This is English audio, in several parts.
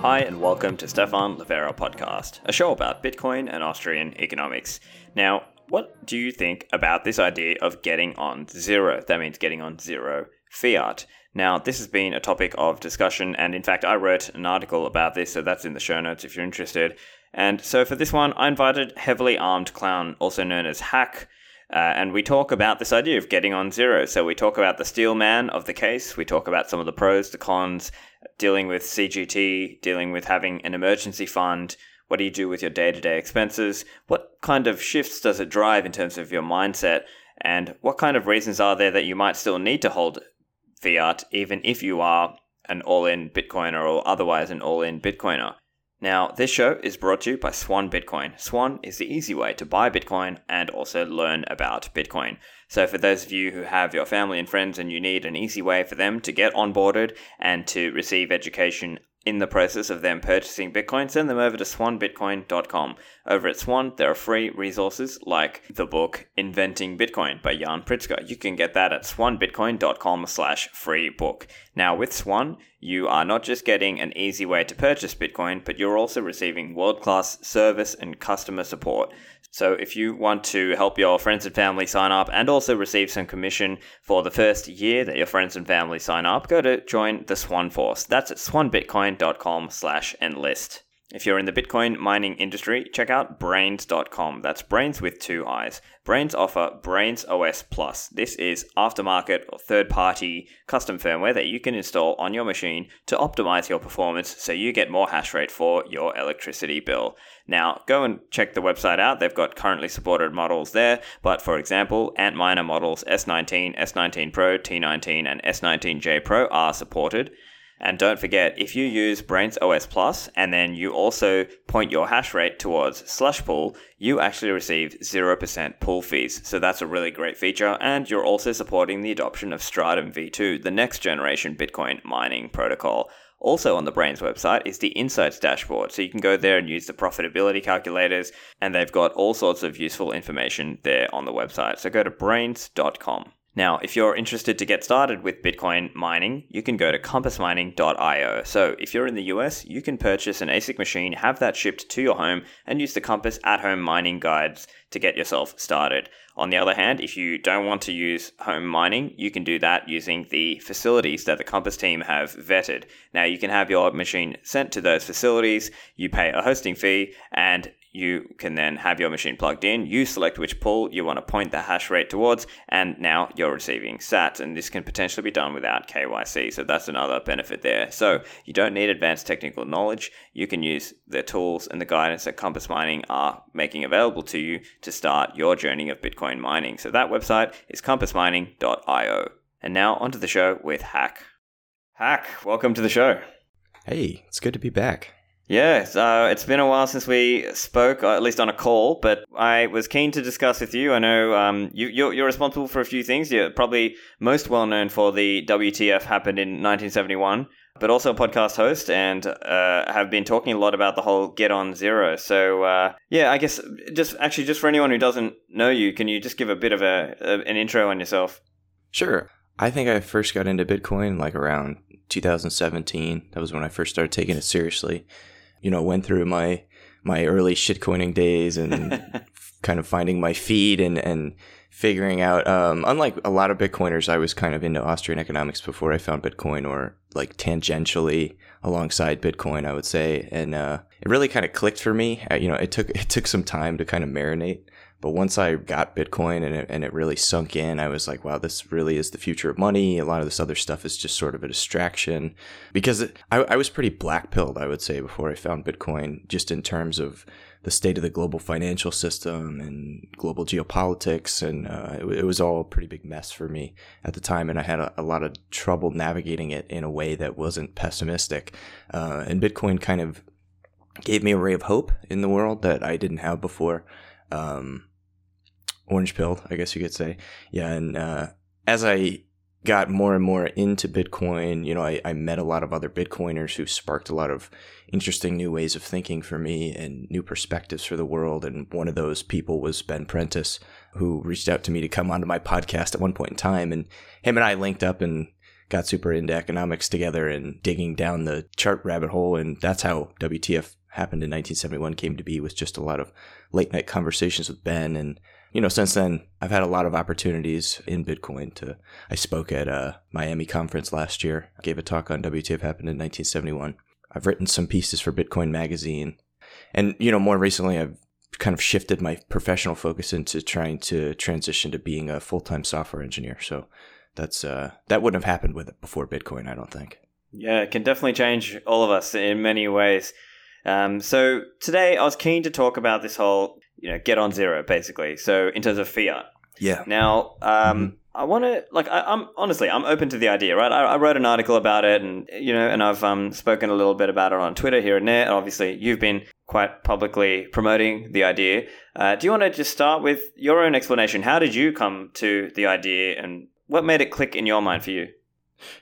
Hi, and welcome to Stephan Livera Podcast, a show about Bitcoin and Austrian economics. Now, what do you think about this idea of getting on zero? That means getting on zero fiat. Now, this has been a topic of discussion, and in fact, I wrote an article about this, so that's in the show notes if you're interested. And so for this one, I invited Heavily Armed Clown, also known as Hack, uh, and we talk about this idea of getting on zero. So we talk about the steel man of the case, we talk about some of the pros, the cons, dealing with CGT, dealing with having an emergency fund. What do you do with your day to day expenses? What kind of shifts does it drive in terms of your mindset? And what kind of reasons are there that you might still need to hold fiat, even if you are an all in Bitcoiner or otherwise an all in Bitcoiner. Now, this show is brought to you by Swan Bitcoin. Swan is the easy way to buy Bitcoin and also learn about Bitcoin. So, for those of you who have your family and friends and you need an easy way for them to get onboarded and to receive education in the process of them purchasing Bitcoin, send them over to swanbitcoin.com. Over at Swan, there are free resources like the book Inventing Bitcoin by Yan Pritzker. You can get that at swanbitcoin.com slash free book. Now, with Swan, you are not just getting an easy way to purchase Bitcoin, but you're also receiving world-class service and customer support. So if you want to help your friends and family sign up and also receive some commission for the first year that your friends and family sign up, go to join the Swan Force. That's at swanbitcoin.com slash enlist. If you're in the Bitcoin mining industry, check out braiins.com. That's Braiins with two eyes. Braiins offer Braiins OS Plus. This is aftermarket or third party custom firmware that you can install on your machine to optimize your performance so you get more hash rate for your electricity bill. Now, go and check the website out. They've got currently supported models there, but for example, Antminer models S19, S19 Pro, T19, and S19J Pro are supported. And don't forget, if you use Braiins OS Plus and then you also point your hash rate towards Slush Pool, you actually receive 0% pool fees. So that's a really great feature. And you're also supporting the adoption of Stratum v2, the next generation Bitcoin mining protocol. Also on the Braiins website is the Insights dashboard. So you can go there and use the profitability calculators, and they've got all sorts of useful information there on the website. So go to braiins.com. Now, if you're interested to get started with Bitcoin mining, you can go to compassmining.io. So, if you're in the US, you can purchase an ASIC machine, have that shipped to your home, and use the Compass at home mining guides to get yourself started. On the other hand, if you don't want to use home mining, you can do that using the facilities that the Compass team have vetted. Now, you can have your machine sent to those facilities, you pay a hosting fee, and you can then have your machine plugged in. You select which pool you want to point the hash rate towards, and now you're receiving sats. And this can potentially be done without KYC. So that's another benefit there. So you don't need advanced technical knowledge. You can use the tools and the guidance that Compass Mining are making available to you to start your journey of Bitcoin mining. So that website is compassmining.io. And now onto the show with Hack. Hack, welcome to the show. Hey, it's good to be back. Yeah, so it's been a while since we spoke, at least on a call, but I was keen to discuss with you. I know um, you, you're, you're, responsible for a few things. You're probably most well known for the WTF happened in 1971, but also a podcast host and uh, have been talking a lot about the whole Get On Zero. So, uh, yeah, I guess just actually, just for anyone who doesn't know you, can you just give a bit of a, a an intro on yourself? Sure. I think I first got into Bitcoin like around 2017. That was when I first started taking it seriously you know, went through my my early shitcoining days and kind of finding my feed and and figuring out. Um, unlike a lot of Bitcoiners, I was kind of into Austrian economics before I found Bitcoin, or like tangentially alongside Bitcoin, I would say, and uh, it really kind of clicked for me. Uh, you know, it took it took some time to kind of marinate. But once I got Bitcoin and it, and it really sunk in, I was like, wow, this really is the future of money. A lot of this other stuff is just sort of a distraction because it, I, I was pretty black pilled, I would say, before I found Bitcoin, just in terms of the state of the global financial system and global geopolitics. And uh, it, it, was all a pretty big mess for me at the time. And I had a, a lot of trouble navigating it in a way that wasn't pessimistic. Uh, and Bitcoin kind of gave me a ray of hope in the world that I didn't have before. Um, orange pilled, I guess you could say. Yeah, and uh, as I got more and more into Bitcoin, you know, I, I met a lot of other Bitcoiners who sparked a lot of interesting new ways of thinking for me and new perspectives for the world. And one of those people was Ben Prentice, who reached out to me to come onto my podcast at one point in time. And him and I linked up and got super into economics together and digging down the chart rabbit hole. And that's how WTF happened in 1971 came to be with just a lot of late night conversations with Ben. And, you know, since then, I've had a lot of opportunities in Bitcoin to, I spoke at a Miami conference last year, gave a talk on WTF happened in 1971. I've written some pieces for Bitcoin Magazine. And, you know, more recently, I've kind of shifted my professional focus into trying to transition to being a full time software engineer. So that's, uh, that wouldn't have happened with it before Bitcoin, I don't think. Yeah, it can definitely change all of us in many ways. Um, so today I was keen to talk about this whole, you know, get on zero, basically. So in terms of fiat. Yeah. Now, um, mm-hmm. I want to like I, am honestly I'm open to the idea, right? I, I, wrote an article about it, and you know, and I've um, spoken a little bit about it on Twitter here and there. And obviously, you've been quite publicly promoting the idea. Uh, do you want to just start with your own explanation? How did you come to the idea, and what made it click in your mind for you?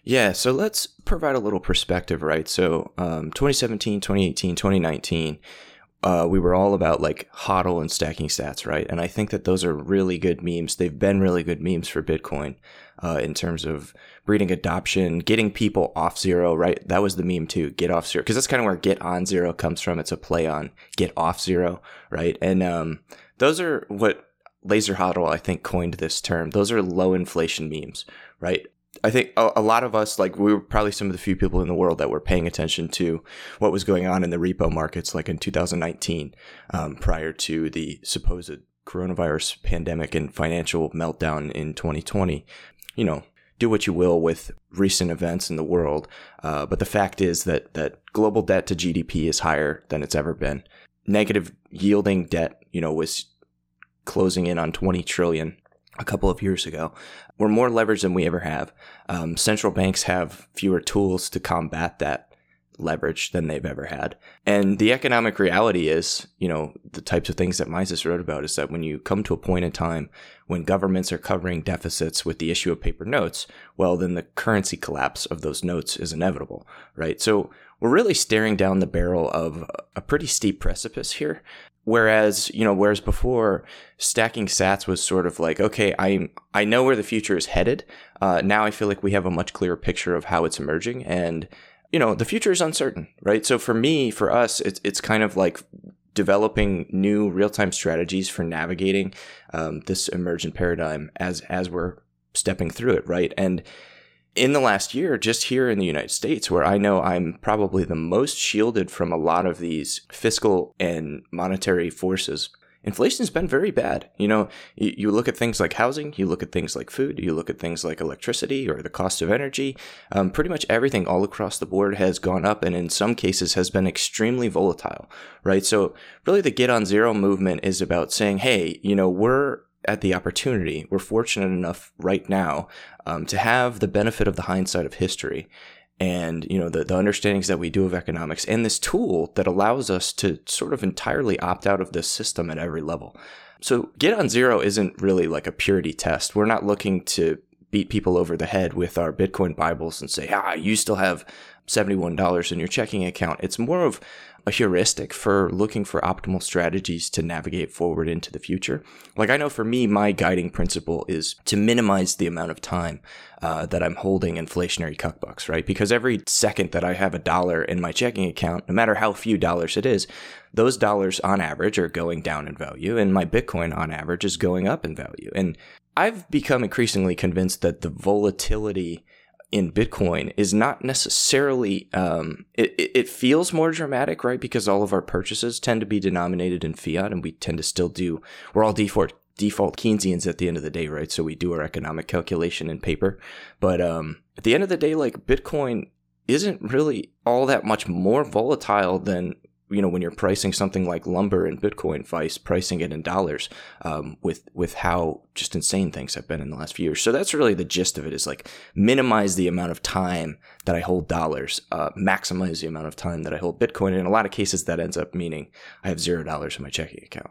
Yeah, so let's provide a little perspective, right? So, um, 2017, 2018, 2019 uh, we were all about like hodl and stacking sats, right? And I think that those are really good memes. They've been really good memes for Bitcoin uh, in terms of breeding adoption, getting people off zero, right? That was the meme too, get off zero, because that's kind of where get on zero comes from. It's a play on get off zero, right? And um, those are what Laser Hodl, I think, coined this term. Those are low inflation memes, right? I think a, a, lot of us, like we were probably some of the few people in the world that were paying attention to what was going on in the repo markets, like in 2019, um, prior to the supposed coronavirus pandemic and financial meltdown in 2020. You know, do what you will with recent events in the world, uh, but the fact is that that global debt to GDP is higher than it's ever been. Negative yielding debt, you know, was closing in on 20 trillion a couple of years ago. We're more leveraged than we ever have. Um, central banks have fewer tools to combat that leverage than they've ever had. And the economic reality is, you know, the types of things that Mises wrote about is that when you come to a point in time when governments are covering deficits with the issue of paper notes, well, then the currency collapse of those notes is inevitable, right? So we're really staring down the barrel of a pretty steep precipice here. Whereas, you know, whereas before stacking sats was sort of like, okay, I I know where the future is headed. Uh, now I feel like we have a much clearer picture of how it's emerging, and you know, the future is uncertain, right? So for me, for us, it's it's kind of like developing new real time strategies for navigating um, this emergent paradigm as as we're stepping through it, right? And in the last year, just here in the United States, where I know I'm probably the most shielded from a lot of these fiscal and monetary forces, inflation's been very bad. You know, you, look at things like housing, you look at things like food, you look at things like electricity or the cost of energy. Um, pretty much everything all across the board has gone up and in some cases has been extremely volatile, right? So really the get on zero movement is about saying, hey, you know, we're at the opportunity, we're fortunate enough right now um, to have the benefit of the hindsight of history and you know the, the understandings that we do of economics and this tool that allows us to sort of entirely opt out of this system at every level. So get on zero isn't really like a purity test. We're not looking to beat people over the head with our bitcoin bibles and say ah you still have $71 in your checking account. It's more of a heuristic for looking for optimal strategies to navigate forward into the future. Like I know for me, my guiding principle is to minimize the amount of time uh, that I'm holding inflationary cuck bucks, right? Because every second that I have a dollar in my checking account, no matter how few dollars it is, those dollars on average are going down in value, and my Bitcoin on average is going up in value. And I've become increasingly convinced that the volatility in Bitcoin is not necessarily, um, it, it feels more dramatic, right? Because all of our purchases tend to be denominated in fiat and we tend to still do, we're all default, default Keynesians at the end of the day, right? So we do our economic calculation in paper. But um, at the end of the day, like Bitcoin isn't really all that much more volatile than you know when you're pricing something like lumber and Bitcoin, Vice pricing it in dollars, um, with with how just insane things have been in the last few years. So that's really the gist of it: is like minimize the amount of time that I hold dollars, uh, maximize the amount of time that I hold Bitcoin. And in a lot of cases, that ends up meaning I have zero dollars in my checking account.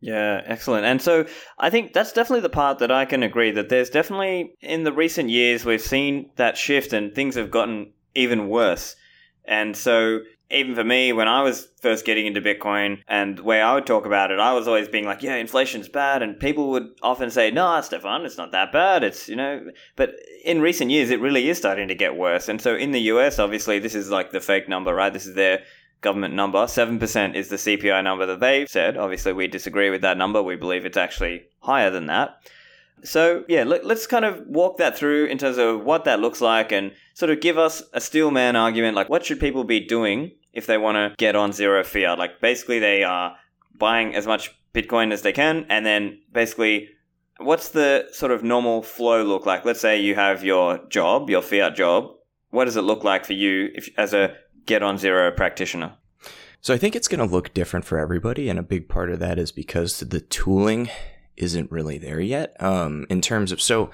Yeah, excellent. And so I think that's definitely the part that I can agree that there's definitely in the recent years we've seen that shift and things have gotten even worse. And so even for me, when I was first getting into Bitcoin and the way I would talk about it, I was always being like, yeah, inflation's bad. And people would often say, no, Stephan, it's not that bad. It's, you know, but in recent years, it really is starting to get worse. And so in the US, obviously, this is like the fake number, right? This is their government number. 7% is the CPI number that they've said. Obviously, we disagree with that number. We believe it's actually higher than that. So, yeah, let, us kind of walk that through in terms of what that looks like and sort of give us a steel man argument. Like, what should people be doing if they want to get on zero fiat? Like, basically, they are buying as much Bitcoin as they can, and then basically, what's the sort of normal flow look like? Let's say you have your job, your fiat job. What does it look like for you if, as a get on zero practitioner? So I think it's going to look different for everybody, and a big part of that is because the tooling isn't really there yet. Um, in terms of so,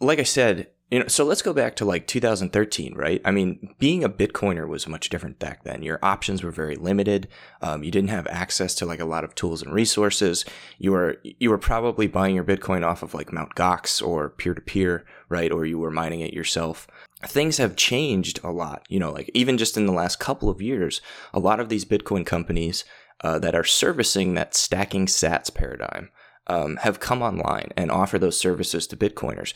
like I said, you know, so let's go back to like 2013, right? I mean, being a Bitcoiner was much different back then. Your options were very limited. Um, you didn't have access to like a lot of tools and resources. You were you were probably buying your Bitcoin off of like Mount Gox or peer to peer, right? Or you were mining it yourself. Things have changed a lot. You know, like even just in the last couple of years, a lot of these Bitcoin companies uh, that are servicing that stacking Sats paradigm um, have come online and offer those services to Bitcoiners.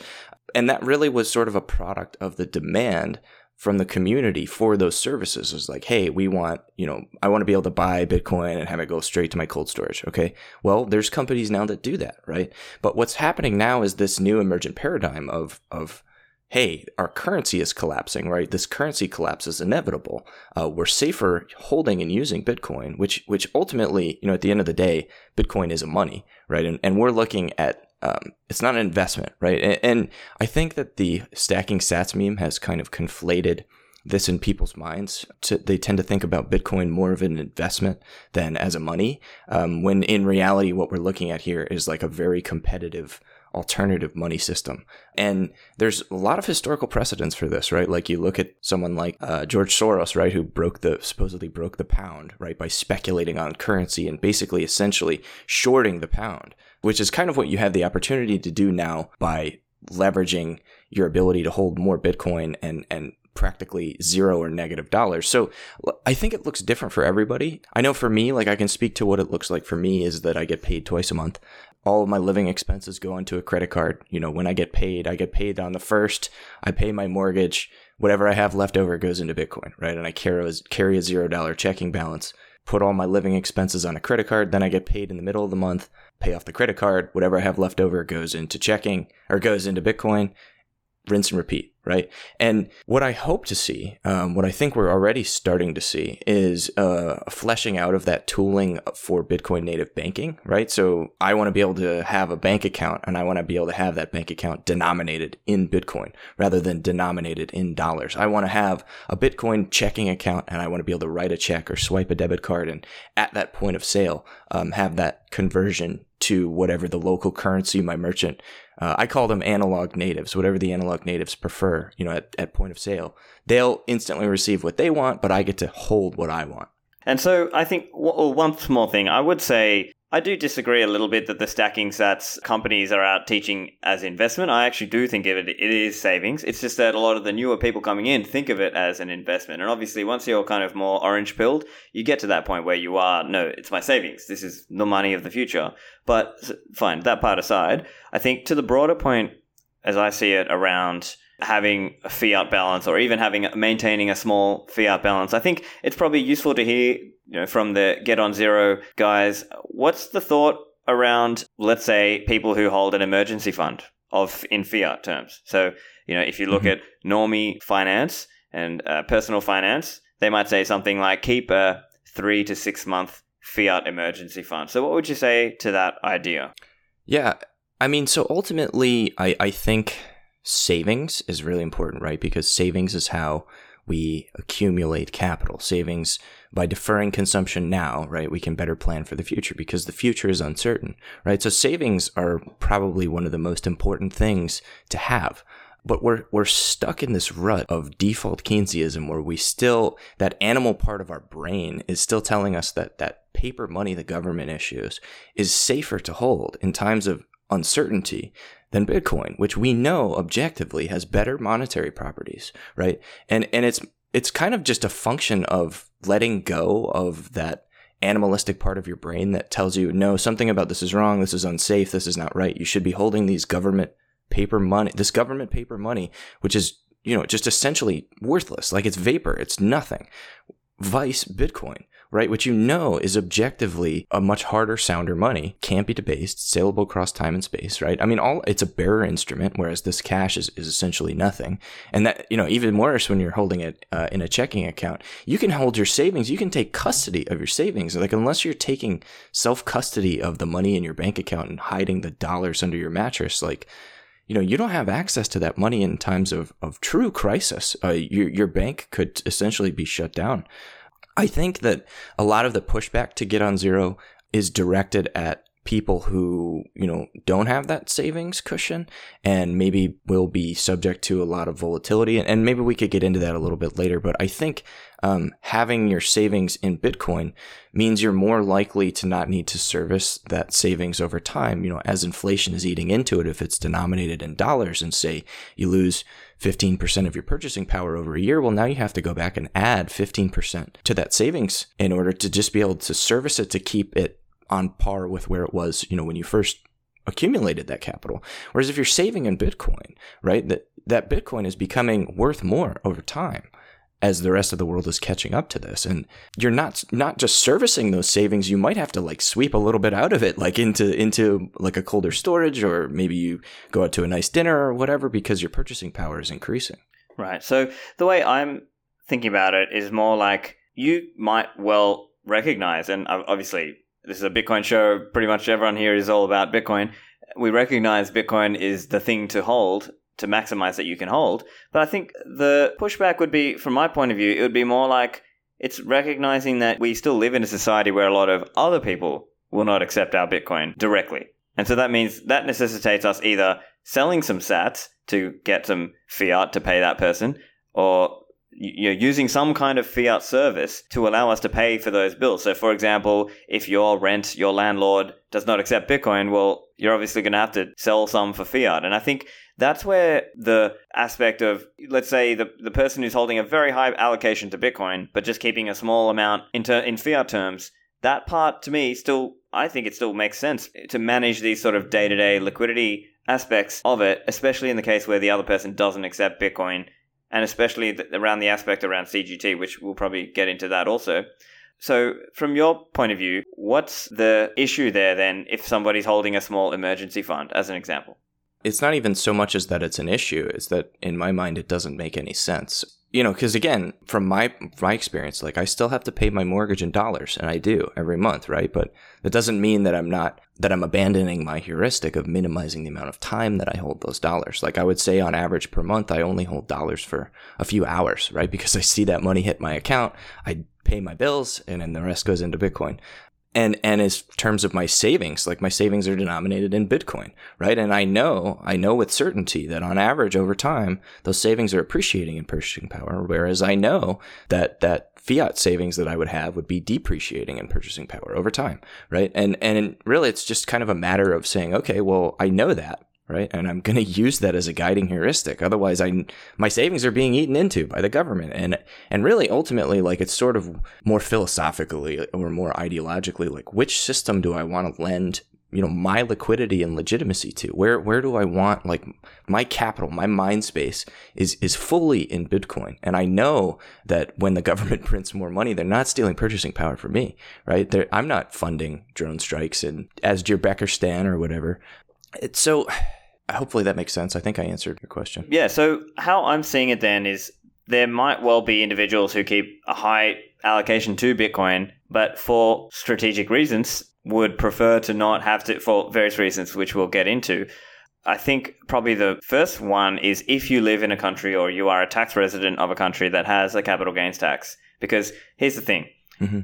And that really was sort of a product of the demand from the community for those services. It's like, hey, we want, you know, I want to be able to buy Bitcoin and have it go straight to my cold storage. Okay. Well, there's companies now that do that, right? But what's happening now is this new emergent paradigm of, of, hey, our currency is collapsing, right? This currency collapse is inevitable. Uh, we're safer holding and using Bitcoin, which which ultimately, you know, at the end of the day, Bitcoin is a money, right? And and we're looking at um, it's not an investment, right? And, and I think that the stacking Sats meme has kind of conflated this in people's minds. To, they tend to think about Bitcoin more of an investment than as a money, um, when in reality, what we're looking at here is like a very competitive alternative money system. And there's a lot of historical precedents for this, right? Like you look at someone like uh, George Soros, right, who broke the supposedly broke the pound, right, by speculating on currency and basically essentially shorting the pound, which is kind of what you have the opportunity to do now by leveraging your ability to hold more Bitcoin and and practically zero or negative dollars. So I think it looks different for everybody. I know for me, like I can speak to what it looks like for me is that I get paid twice a month all of my living expenses go into a credit card. You know, when I get paid, I get paid on the first, I pay my mortgage, whatever I have left over goes into Bitcoin, right? And I carry a, carry a zero dollar checking balance, put all my living expenses on a credit card, then I get paid in the middle of the month, pay off the credit card, whatever I have left over goes into checking or goes into Bitcoin, rinse and repeat, right? And what I hope to see, um, what I think we're already starting to see, is uh, fleshing out of that tooling for Bitcoin native banking, right? So I want to be able to have a bank account and I want to be able to have that bank account denominated in Bitcoin rather than denominated in dollars. I want to have a Bitcoin checking account and I want to be able to write a check or swipe a debit card and at that point of sale, um, have that conversion to whatever the local currency my merchant uh, I call them analog natives, whatever the analog natives prefer, you know, at, at point of sale. They'll instantly receive what they want, but I get to hold what I want. And so I think well, one small thing I would say I do disagree a little bit that the stacking sats companies are out teaching as investment. I actually do think of it, it is savings. It's just that a lot of the newer people coming in think of it as an investment. And obviously, once you're kind of more orange pilled, you get to that point where you are, no, it's my savings. This is the money of the future. But fine, that part aside, I think to the broader point, as I see it around having a fiat balance or even having maintaining a small fiat balance. I think it's probably useful to hear you know, from the Get on Zero guys, what's the thought around, let's say, people who hold an emergency fund of in fiat terms? So, you know, if you look mm-hmm. at normie finance and uh, personal finance, they might say something like keep a three to six month fiat emergency fund. So, what would you say to that idea? Yeah, I mean, so ultimately, I, I think savings is really important, right? Because savings is how we accumulate capital. Savings by deferring consumption now, right? We can better plan for the future because the future is uncertain, right? So savings are probably one of the most important things to have. But we're we're stuck in this rut of default Keynesianism where we still that animal part of our brain is still telling us that that paper money the government issues is safer to hold in times of uncertainty than Bitcoin, which we know objectively has better monetary properties, right? And and it's it's kind of just a function of letting go of that animalistic part of your brain that tells you, no, something about this is wrong, this is unsafe, this is not right. You should be holding these government paper money, this government paper money, which is, you know, just essentially worthless. Like it's vapor, it's nothing. Vice Bitcoin right? Which you know is objectively a much harder sounder money, can't be debased, saleable across time and space, right? I mean, all it's a bearer instrument, whereas this cash is, is essentially nothing. And that, you know, even worse when you're holding it uh, in a checking account, you can hold your savings, you can take custody of your savings. Like, unless you're taking self custody of the money in your bank account and hiding the dollars under your mattress, like, you know, you don't have access to that money in times of, of true crisis. Uh, your, your bank could essentially be shut down. I think that a lot of the pushback to get on zero is directed at people who, you know, don't have that savings cushion and maybe will be subject to a lot of volatility. And maybe we could get into that a little bit later. But I think um, having your savings in Bitcoin means you're more likely to not need to service that savings over time. You know, as inflation is eating into it, if it's denominated in dollars and say you lose 15% of your purchasing power over a year, well, now you have to go back and add 15% to that savings in order to just be able to service it to keep it on par with where it was, you know, when you first accumulated that capital. Whereas if you're saving in Bitcoin, right, that, that Bitcoin is becoming worth more over time as the rest of the world is catching up to this. And you're not not just servicing those savings you might have to like sweep a little bit out of it like into into like a colder storage or maybe you go out to a nice dinner or whatever because your purchasing power is increasing. Right. So the way i'm thinking about it is more like you might well recognize and obviously this is a bitcoin show. Pretty much everyone here is all about bitcoin. We recognize bitcoin is the thing to hold to maximize that you can hold. But I think the pushback would be, from my point of view, it would be more like it's recognizing that we still live in a society where a lot of other people will not accept our Bitcoin directly. And so that means that necessitates us either selling some sats to get some fiat to pay that person, or you're using some kind of fiat service to allow us to pay for those bills. So, for example, if your rent, your landlord does not accept Bitcoin, well, you're obviously going to have to sell some for fiat. And I think that's where the aspect of, let's say, the, the person who's holding a very high allocation to Bitcoin, but just keeping a small amount in, ter- in fiat terms, that part to me still, I think it still makes sense to manage these sort of day to day liquidity aspects of it, especially in the case where the other person doesn't accept Bitcoin, and especially th- around the aspect around CGT, which we'll probably get into that also. So, from your point of view, what's the issue there then if somebody's holding a small emergency fund, as an example? It's not even so much as that it's an issue it's that in my mind it doesn't make any sense. You know because again from my my experience like i still have to pay my mortgage in dollars and i do every month right? But that doesn't mean that i'm not that i'm abandoning my heuristic of minimizing the amount of time that i hold those dollars. Like i would say on average per month i only hold dollars for a few hours right? Because i see that money hit my account i pay my bills and then the rest goes into bitcoin and and as terms of my savings like my savings are denominated in bitcoin right? And i know i know with certainty that on average over time those savings are appreciating in purchasing power whereas i know that that fiat savings that i would have would be depreciating in purchasing power over time right? And and really it's just kind of a matter of saying okay well i know that right? And I'm going to use that as a guiding heuristic. Otherwise, I my savings are being eaten into by the government, and and really ultimately, like it's sort of more philosophically or more ideologically, like which system do I want to lend? You know, my liquidity and legitimacy to where where do I want like my capital, my mind space is is fully in Bitcoin, and I know that when the government prints more money, they're not stealing purchasing power from me, right? They're, I'm not funding drone strikes and as Stan or whatever. It's so hopefully that makes sense. I think I answered your question. Yeah. So how I'm seeing it then is there might well be individuals who keep a high allocation to Bitcoin, but for strategic reasons would prefer to not have to, for various reasons, which we'll get into. I think probably the first one is if you live in a country or you are a tax resident of a country that has a capital gains tax. Because here's the thing. Mm-hmm.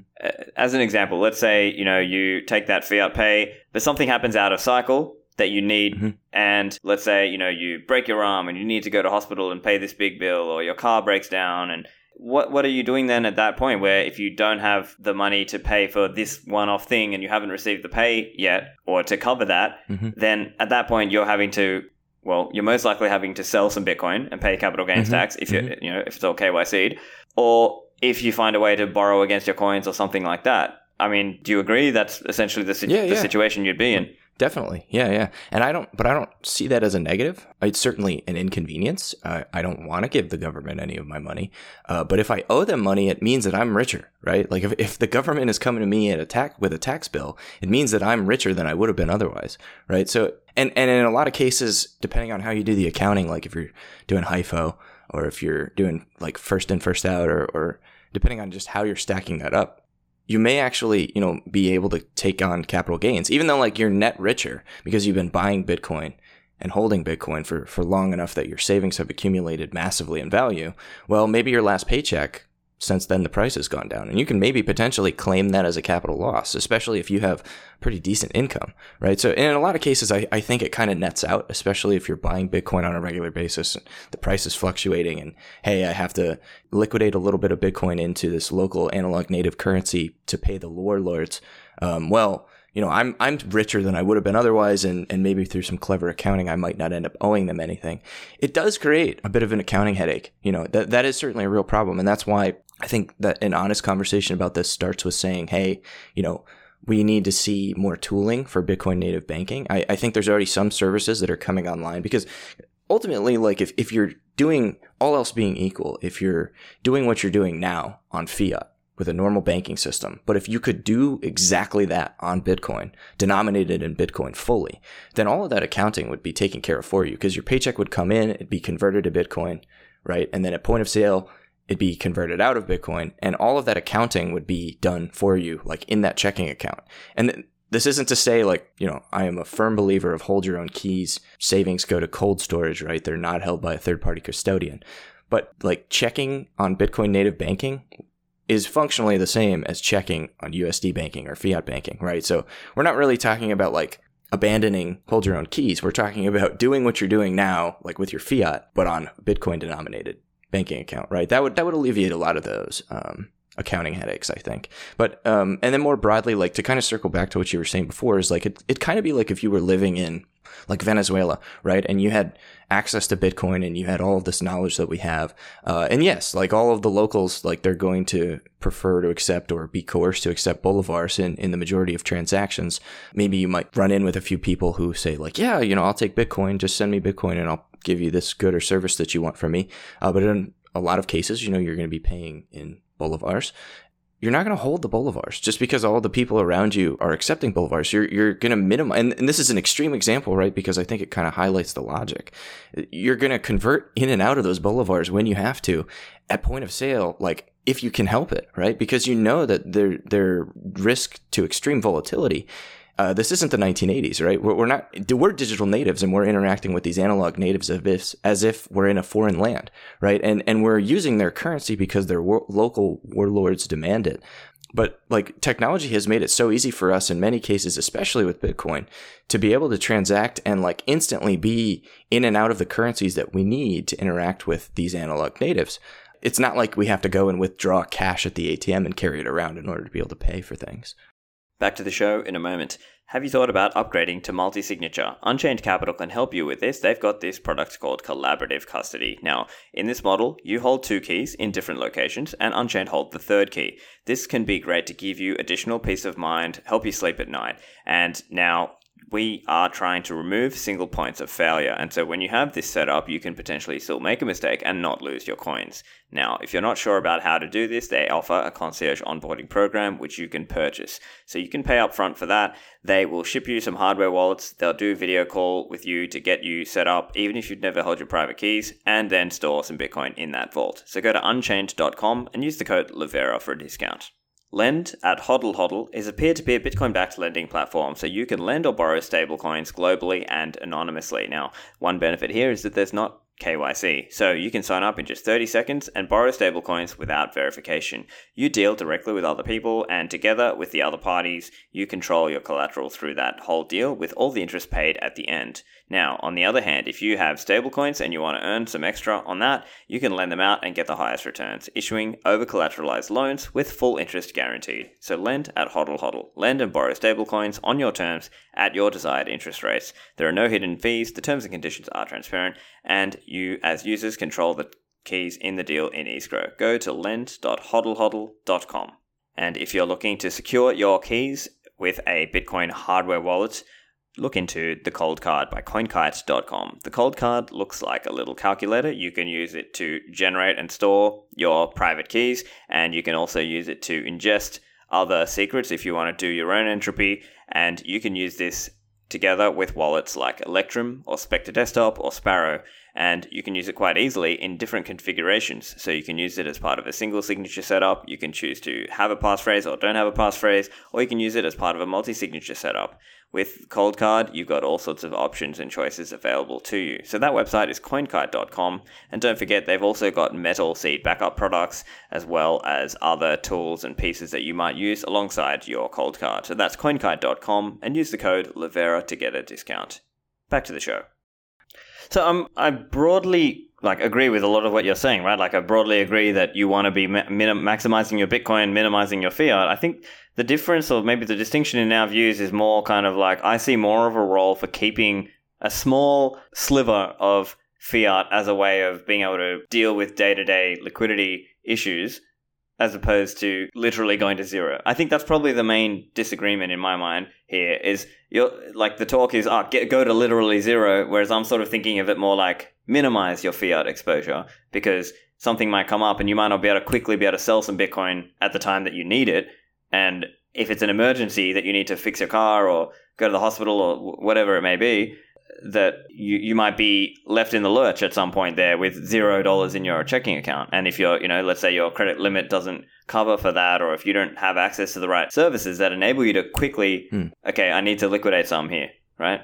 As an example, let's say, you know, you take that fiat pay, but something happens out of cycle that you need mm-hmm. and let's say you know you break your arm and you need to go to hospital and pay this big bill or your car breaks down and what what are you doing then at that point where if you don't have the money to pay for this one-off thing and you haven't received the pay yet or to cover that mm-hmm. then at that point you're having to well, you're most likely having to sell some Bitcoin and pay capital gains mm-hmm. tax if you mm-hmm. you know if it's all KYC'd, or if you find a way to borrow against your coins or something like that. I mean, do you agree that's essentially the, si- yeah, the situation you'd be in? Definitely. Yeah, yeah. And I don't, but I don't see that as a negative. It's certainly an inconvenience. Uh, I don't want to give the government any of my money. Uh, but if I owe them money, it means that I'm richer, right? Like if, if the government is coming to me at a tax, with a tax bill, it means that I'm richer than I would have been otherwise, right? So, and, and in a lot of cases, depending on how you do the accounting, like if you're doing HIFO or if you're doing like first in, first out or, or depending on just how you're stacking that up, you may actually, you know, be able to take on capital gains, even though like you're net richer because you've been buying Bitcoin and holding Bitcoin for, for long enough that your savings have accumulated massively in value. Well, maybe your last paycheck since then the price has gone down and you can maybe potentially claim that as a capital loss especially if you have pretty decent income right so in a lot of cases i, I think it kind of nets out especially if you're buying bitcoin on a regular basis and the price is fluctuating and hey i have to liquidate a little bit of bitcoin into this local analog native currency to pay the warlords um, well you know, I'm I'm richer than I would have been otherwise, and and maybe through some clever accounting, I might not end up owing them anything. It does create a bit of an accounting headache. You know, that that is certainly a real problem, and that's why I think that an honest conversation about this starts with saying, hey, you know, we need to see more tooling for Bitcoin native banking. I, I think there's already some services that are coming online because ultimately, like if, if you're doing all else being equal, if you're doing what you're doing now on fiat with a normal banking system, but if you could do exactly that on Bitcoin, denominated in Bitcoin fully, then all of that accounting would be taken care of for you because your paycheck would come in, it'd be converted to Bitcoin, right? And then at point of sale, it'd be converted out of Bitcoin and all of that accounting would be done for you, like in that checking account. And th- this isn't to say like, you know, I am a firm believer of hold your own keys. Savings go to cold storage, right? They're not held by a third party custodian. But like checking on Bitcoin native banking is functionally the same as checking on USD banking or fiat banking, right? So we're not really talking about like abandoning hold your own keys. We're talking about doing what you're doing now, like with your fiat, but on Bitcoin denominated banking account, right? That would that would alleviate a lot of those um, accounting headaches, I think. But um, and then more broadly, like to kind of circle back to what you were saying before, is like it it kind of be like if you were living in like Venezuela, right? And you had access to Bitcoin and you had all of this knowledge that we have. Uh, and yes, like all of the locals, like they're going to prefer to accept or be coerced to accept bolivars in, in the majority of transactions. Maybe you might run in with a few people who say like, yeah, you know, I'll take Bitcoin, just send me Bitcoin and I'll give you this good or service that you want from me. Uh, but in a lot of cases, you know, you're going to be paying in bolivars you're not going to hold the bolivars just because all the people around you are accepting bolivars. You're, you're going to minimize, and, and, this is an extreme example, right? Because I think it kind of highlights the logic. You're going to convert in and out of those bolivars when you have to at point of sale, like if you can help it, right? Because you know that they're, they're risk to extreme volatility uh, this isn't the 1980s, right? We're, we're, not, we're digital natives and we're interacting with these analog natives as if, as if we're in a foreign land, right? And, and we're using their currency because their local warlords demand it. But like technology has made it so easy for us in many cases, especially with Bitcoin, to be able to transact and like instantly be in and out of the currencies that we need to interact with these analog natives. It's not like we have to go and withdraw cash at the ATM and carry it around in order to be able to pay for things. Back to the show in a moment. Have you thought about upgrading to multi signature? Unchained Capital can help you with this. They've got this product called Collaborative Custody. Now, in this model, you hold two keys in different locations, and Unchained hold the third key. This can be great to give you additional peace of mind, help you sleep at night. And now, we are trying to remove single points of failure. And so when you have this set up, you can potentially still make a mistake and not lose your coins. Now, if you're not sure about how to do this, they offer a concierge onboarding program which you can purchase. So you can pay up front for that. They will ship you some hardware wallets. They'll do video call with you to get you set up, even if you've never held your private keys, and then store some Bitcoin in that vault. So go to unchained.com and use the code Livera for a discount. Lend at Hodl Hodl is a peer to peer Bitcoin backed lending platform, so you can lend or borrow stablecoins globally and anonymously. Now, one benefit here is that there's not KYC, so you can sign up in just 30 seconds and borrow stablecoins without verification. You deal directly with other people, and together with the other parties, you control your collateral through that whole deal with all the interest paid at the end. Now, on the other hand, if you have stablecoins and you want to earn some extra on that, you can lend them out and get the highest returns, issuing over collateralized loans with full interest guaranteed. So lend at HODL HODL. Lend and borrow stablecoins on your terms at your desired interest rates. There are no hidden fees, the terms and conditions are transparent, and you, as users, control the keys in the deal in escrow. Go to lend.hodlhodl.com. And if you're looking to secure your keys with a Bitcoin hardware wallet, look into the Coldcard by coinkite.com. The Coldcard looks like a little calculator. You can use it to generate and store your private keys, and you can also use it to ingest other secrets if you want to do your own entropy. And you can use this together with wallets like Electrum or Specter Desktop or Sparrow and you can use it quite easily in different configurations. So you can use it as part of a single signature setup, you can choose to have a passphrase or don't have a passphrase, or you can use it as part of a multi signature setup. With Coldcard, you've got all sorts of options and choices available to you. So that website is coinkite.com, and don't forget they've also got metal seed backup products as well as other tools and pieces that you might use alongside your Coldcard. So that's coinkite.com and use the code Livera to get a discount. Back to the show. So um, I broadly like agree with a lot of what you're saying, right? Like I broadly agree that you want to be minim- maximizing your Bitcoin, minimizing your fiat. I think the difference, or maybe the distinction in our views, is more kind of like I see more of a role for keeping a small sliver of fiat as a way of being able to deal with day to day liquidity issues as opposed to literally going to zero. I think that's probably the main disagreement in my mind here is you're like the talk is oh, go to literally zero whereas I'm sort of thinking of it more like minimize your fiat exposure because something might come up and you might not be able to quickly be able to sell some bitcoin at the time that you need it and if it's an emergency that you need to fix your car or go to the hospital or whatever it may be that you, you might be left in the lurch at some point there with zero dollars in your checking account. And if you're, you know, let's say your credit limit doesn't cover for that, or if you don't have access to the right services that enable you to quickly, hmm. okay, I need to liquidate some here, right?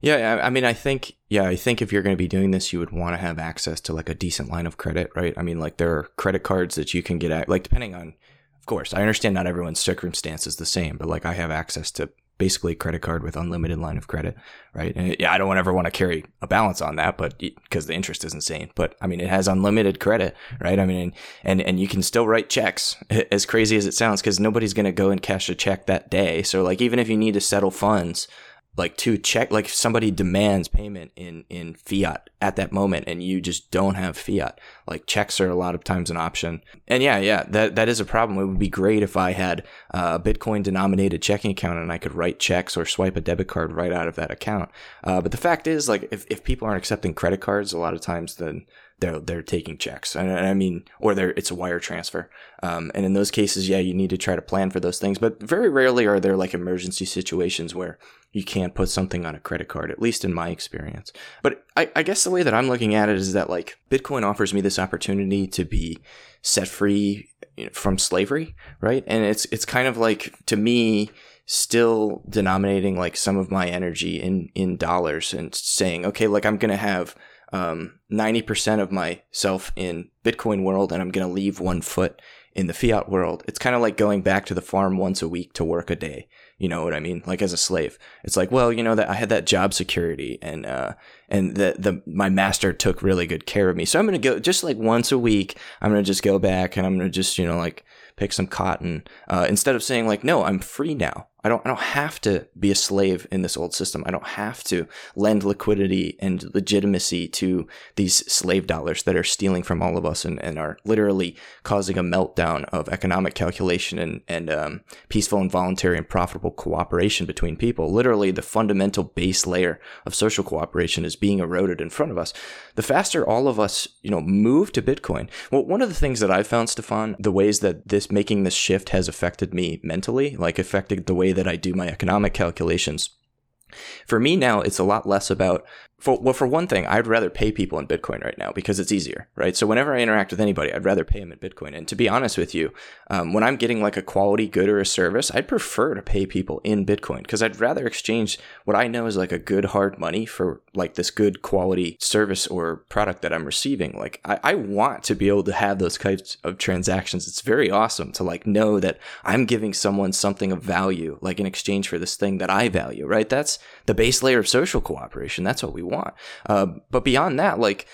Yeah, I mean, I think, yeah, I think if you're going to be doing this, you would want to have access to like a decent line of credit, right? I mean, like there are credit cards that you can get at, like depending on, of course, I understand not everyone's circumstance is the same, but like I have access to basically a credit card with unlimited line of credit, right? And yeah, I don't ever want to carry a balance on that, but because the interest is insane. But I mean, it has unlimited credit, right? I mean, and and you can still write checks, as crazy as it sounds, because nobody's gonna go and cash a check that day. So like, even if you need to settle funds like to check like if somebody demands payment in in fiat at that moment and you just don't have fiat like checks are a lot of times an option. And yeah yeah that that is a problem. It would be great if i had a bitcoin denominated checking account and i could write checks or swipe a debit card right out of that account. Uh, but the fact is like if, if people aren't accepting credit cards a lot of times then they're they're taking checks. And, I mean, or they're it's a wire transfer. Um, and in those cases, yeah, you need to try to plan for those things. But very rarely are there like emergency situations where you can't put something on a credit card. At least in my experience. But I, I guess the way that I'm looking at it is that like Bitcoin offers me this opportunity to be set free from slavery, right? And it's it's kind of like to me still denominating like some of my energy in in dollars and saying okay like i'm going to have um, 90% of myself in Bitcoin world and I'm going to leave one foot in the fiat world. It's kind of like going back to the farm once a week to work a day. You know what I mean? Like as a slave. It's like, well, you know that I had that job security and uh and the the my master took really good care of me. So I'm going to go just like once a week. I'm going to just go back and I'm going to just, you know, like pick some cotton uh, instead of saying like no i'm free now I don't, I don't have to be a slave in this old system. I don't have to lend liquidity and legitimacy to these slave dollars that are stealing from all of us and, and are literally causing a meltdown of economic calculation and, and um, peaceful and voluntary and profitable cooperation between people. Literally, the fundamental base layer of social cooperation is being eroded in front of us. The faster all of us, you know, move to Bitcoin. Well, one of the things that I've found, Stephan, the ways that this making this shift has affected me mentally, like affected the way that I do my economic calculations. For me now, it's a lot less about for well, for one thing, I'd rather pay people in Bitcoin right now because it's easier, right? So whenever I interact with anybody, I'd rather pay them in Bitcoin. And to be honest with you, um, when I'm getting like a quality good or a service, I'd prefer to pay people in Bitcoin because I'd rather exchange what I know is like a good hard money for like this good quality service or product that I'm receiving. Like I, I want to be able to have those types of transactions. It's very awesome to like know that I'm giving someone something of value, like in exchange for this thing that I value, right? That's the base layer of social cooperation. That's what we want. Uh, but beyond that, like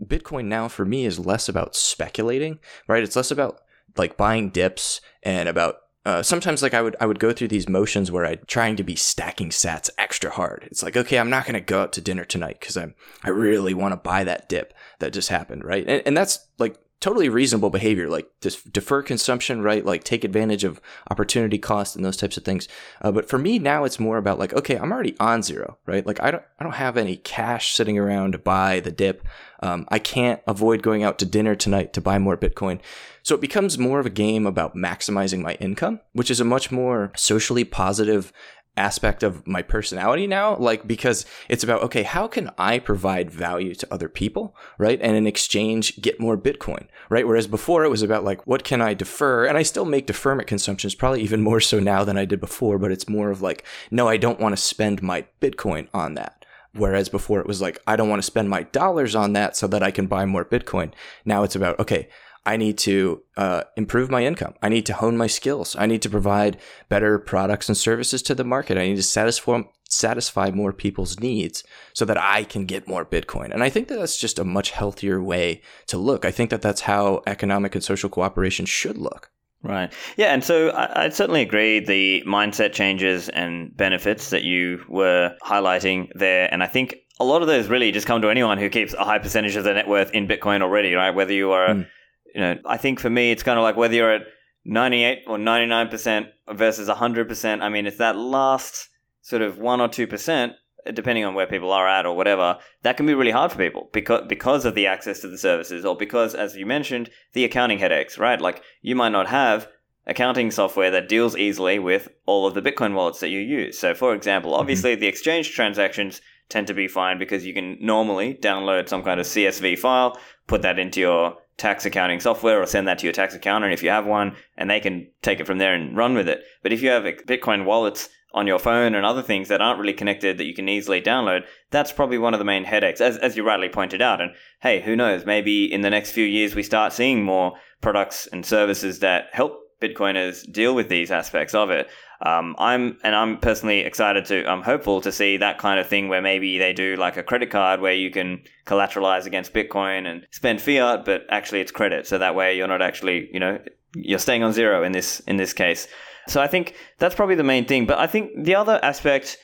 Bitcoin now for me is less about speculating, right? It's less about like buying dips and about uh, sometimes like I would I would go through these motions where I'm trying to be stacking sats extra hard. It's like okay, I'm not gonna go out to dinner tonight because I'm I really want to buy that dip that just happened, right? And, and that's like totally reasonable behavior, like just defer consumption, right? Like take advantage of opportunity cost and those types of things. Uh, but for me now, it's more about like, okay, I'm already on zero, right? Like I don't, I don't have any cash sitting around to buy the dip. Um, I can't avoid going out to dinner tonight to buy more Bitcoin. So it becomes more of a game about maximizing my income, which is a much more socially positive aspect of my personality now like because it's about okay how can i provide value to other people right? And in exchange get more bitcoin right? Whereas before it was about like what can i defer? And i still make deferment consumptions probably even more so now than i did before but it's more of like no i don't want to spend my bitcoin on that. Whereas before it was like, I don't want to spend my dollars on that so that I can buy more Bitcoin. Now it's about, okay, I need to uh, improve my income. I need to hone my skills. I need to provide better products and services to the market. I need to satisfy satisfy more people's needs so that I can get more Bitcoin. And I think that that's just a much healthier way to look. I think that that's how economic and social cooperation should look. Right. Yeah, and so I, would certainly agree the mindset changes and benefits that you were highlighting there, and I think a lot of those really just come to anyone who keeps a high percentage of their net worth in Bitcoin already, right? Whether you are mm you know, I think for me, it's kind of like whether you're at 98 or 99% versus 100%. I mean, it's that last sort of 1 or 2%, depending on where people are at or whatever, that can be really hard for people because, because of the access to the services or because, as you mentioned, the accounting headaches, right? Like you might not have accounting software that deals easily with all of the Bitcoin wallets that you use. So, for example, mm-hmm. obviously mm-hmm. the exchange transactions tend to be fine because you can normally download some kind of CSV file, put that into your tax accounting software or send that to your tax accountant if you have one, and they can take it from there and run with it. But if you have Bitcoin wallets on your phone and other things that aren't really connected that you can easily download, that's probably one of the main headaches, as, as you rightly pointed out. And hey, who knows? Maybe in the next few years we start seeing more products and services that help Bitcoiners deal with these aspects of it. Um, I'm and I'm personally excited to. I'm hopeful to see that kind of thing where maybe they do like a credit card where you can collateralize against Bitcoin and spend fiat, but actually it's credit. So that way you're not actually, you know, you're staying on zero in this in this case. So I think that's probably the main thing. But I think the other aspect,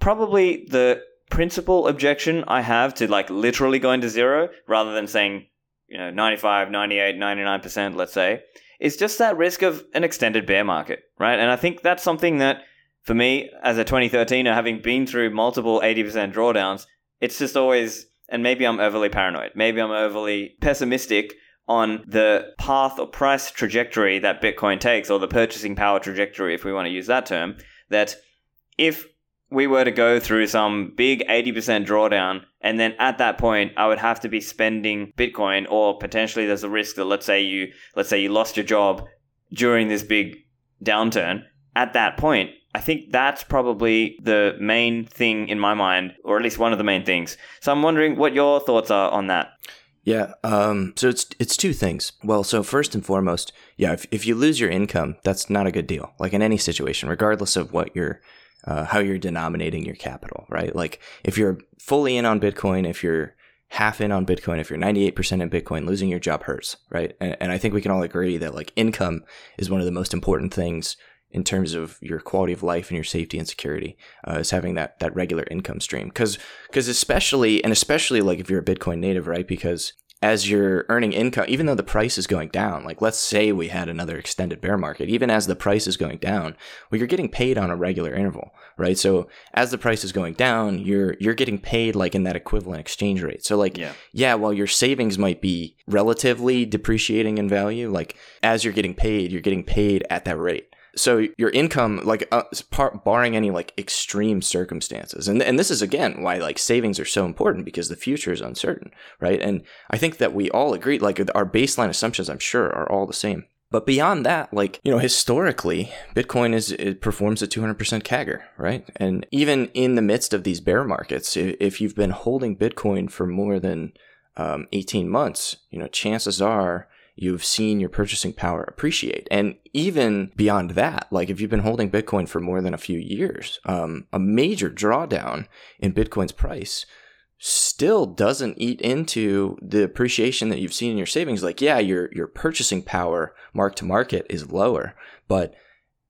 probably the principal objection I have to like literally going to zero rather than saying, you know, 95, 98, 99%, let's say, is just that risk of an extended bear market, right? And I think that's something that, for me, as a 2013er, having been through multiple 80% drawdowns, it's just always, and maybe I'm overly paranoid, maybe I'm overly pessimistic on the path or price trajectory that Bitcoin takes, or the purchasing power trajectory, if we want to use that term, that if we were to go through some big 80% drawdown and then at that point i would have to be spending bitcoin or potentially there's a risk that let's say you let's say you lost your job during this big downturn at that point i think that's probably the main thing in my mind or at least one of the main things so i'm wondering what your thoughts are on that yeah. Um, so it's it's two things. Well, so first and foremost, yeah, if, if you lose your income, that's not a good deal. Like in any situation, regardless of what your uh, how you're denominating your capital, right? Like if you're fully in on Bitcoin, if you're half in on Bitcoin, if you're 98% in Bitcoin, losing your job hurts, right? And, and I think we can all agree that like income is one of the most important things in terms of your quality of life and your safety and security uh, is having that that regular income stream because because especially and especially like if you're a bitcoin native right because as you're earning income, even though the price is going down, like let's say we had another extended bear market, even as the price is going down, well, you're getting paid on a regular interval, right? So as the price is going down, you're you're getting paid like in that equivalent exchange rate. So like, yeah, yeah while your savings might be relatively depreciating in value, like as you're getting paid, you're getting paid at that rate. So your income, like uh, barring any like extreme circumstances, and and this is again why like savings are so important because the future is uncertain, right? And I think that we all agree, like our baseline assumptions, I'm sure, are all the same. But beyond that, like, you know, historically, Bitcoin is, it performs a 200% CAGR, right? And even in the midst of these bear markets, if you've been holding Bitcoin for more than um, 18 months, you know, chances are you've seen your purchasing power appreciate. And even beyond that, like if you've been holding Bitcoin for more than a few years, um, a major drawdown in Bitcoin's price still doesn't eat into the appreciation that you've seen in your savings. Like, yeah, your your purchasing power mark to market is lower, but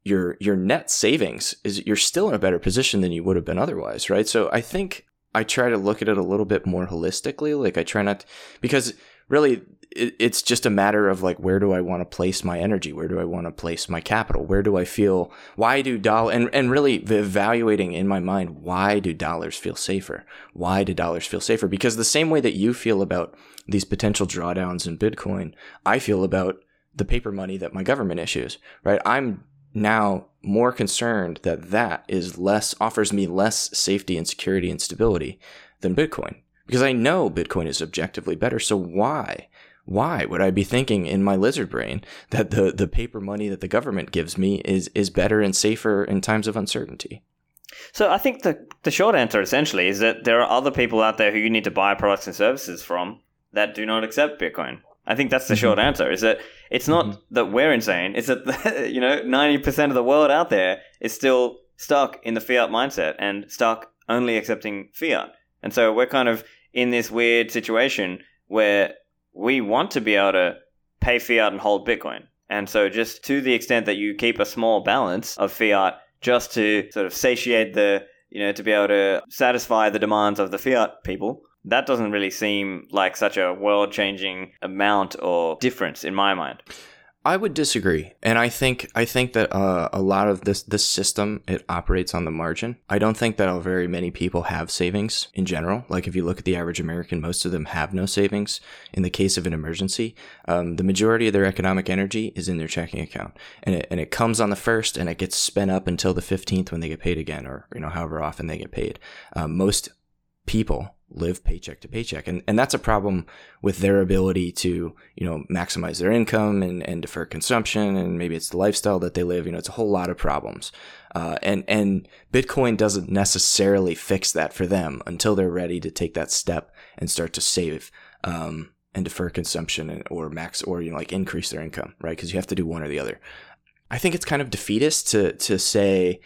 your your net savings is you're still in a better position than you would have been otherwise, right? So I think I try to look at it a little bit more holistically. Like I try not to, because really it, it's just a matter of like where do I want to place my energy? Where do I want to place my capital? Where do I feel? Why do dollar and and really evaluating in my mind why do dollars feel safer? Why do dollars feel safer? Because the same way that you feel about these potential drawdowns in Bitcoin, I feel about the paper money that my government issues. Right? I'm now more concerned that that is less offers me less safety and security and stability than Bitcoin because I know Bitcoin is objectively better. So why? Why would I be thinking in my lizard brain that the, the paper money that the government gives me is, is better and safer in times of uncertainty? So I think the the short answer essentially is that there are other people out there who you need to buy products and services from that do not accept Bitcoin. I think that's the mm-hmm. short answer. Is that it's not mm-hmm. that we're insane. It's that you know ninety percent of the world out there is still stuck in the fiat mindset and stuck only accepting fiat. And so we're kind of in this weird situation where we want to be able to pay fiat and hold Bitcoin. And so, just to the extent that you keep a small balance of fiat just to sort of satiate the, you know, to be able to satisfy the demands of the fiat people, that doesn't really seem like such a world changing amount or difference in my mind. I would disagree, and I think I think that uh, a lot of this this system it operates on the margin. I don't think that very many people have savings in general. Like if you look at the average American, most of them have no savings in the case of an emergency. Um, the majority of their economic energy is in their checking account, and it and it comes on the first, and it gets spent up until the fifteenth when they get paid again, or you know however often they get paid. Um, most people live paycheck to paycheck. And, and that's a problem with their ability to, you know, maximize their income and, and defer consumption. And maybe it's the lifestyle that they live. You know, it's a whole lot of problems. Uh, and, and Bitcoin doesn't necessarily fix that for them until they're ready to take that step and start to save, um, and defer consumption and, or max or, you know, like increase their income, right? Cause you have to do one or the other. I think it's kind of defeatist to, to say,